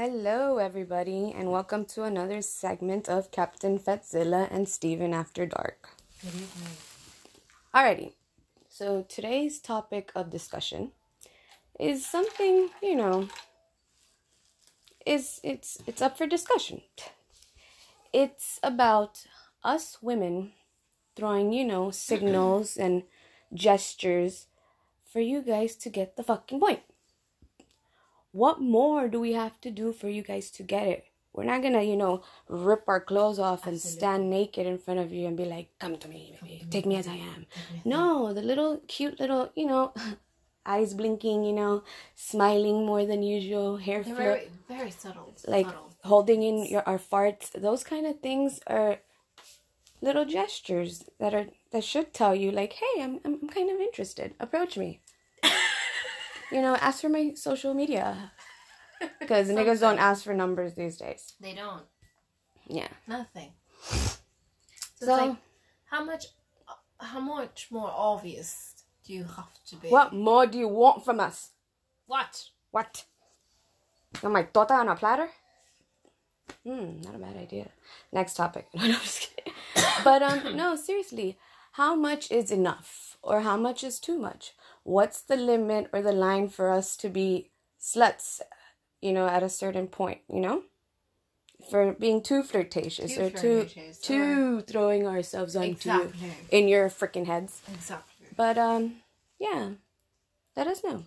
Hello, everybody, and welcome to another segment of Captain Fetzilla and Steven After Dark. Good evening. Alrighty, so today's topic of discussion is something you know is it's it's up for discussion. It's about us women throwing you know signals and gestures for you guys to get the fucking point. What more do we have to do for you guys to get it? We're not gonna, you know, rip our clothes off and stand naked in front of you and be like, "Come to me, baby. Take me as I am." No, the little cute little, you know, eyes blinking, you know, smiling more than usual, hair flip, very, very subtle. like subtle. holding in your our farts. Those kind of things are little gestures that are that should tell you, like, "Hey, I'm I'm kind of interested. Approach me." You know, ask for my social media because niggas don't ask for numbers these days. They don't. Yeah. Nothing. So, So- like, how much, how much more obvious do you have to be? What more do you want from us? What? What? You want my torta on a platter? Hmm, not a bad idea. Next topic. No, no, I'm just kidding. But um, no, seriously, how much is enough, or how much is too much? What's the limit or the line for us to be sluts? You know, at a certain point. You know, for being too flirtatious Too or too flirtatious, too throwing ourselves onto Exactly. in your freaking heads. Exactly. But um, yeah, let us know.